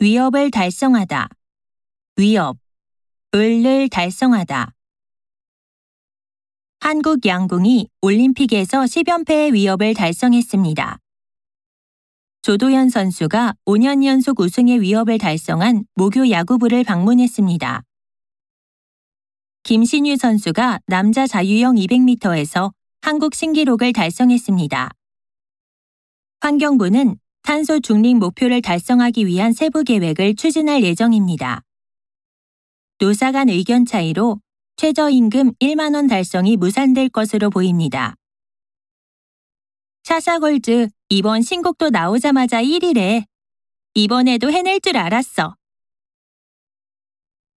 위협을 달성하다. 위협. 을을 달성하다. 한국 양궁이 올림픽에서 10연패의 위협을 달성했습니다. 조도현 선수가 5년 연속 우승의 위협을 달성한 모교 야구부를 방문했습니다. 김신유 선수가 남자 자유형 200m에서 한국 신기록을 달성했습니다. 환경부는 탄소 중립 목표를 달성하기 위한 세부 계획을 추진할 예정입니다. 노사 간 의견 차이로 최저임금 1만원 달성이 무산될 것으로 보입니다. 샤샤골즈 이번 신곡도 나오자마자 1위래. 이번에도 해낼 줄 알았어.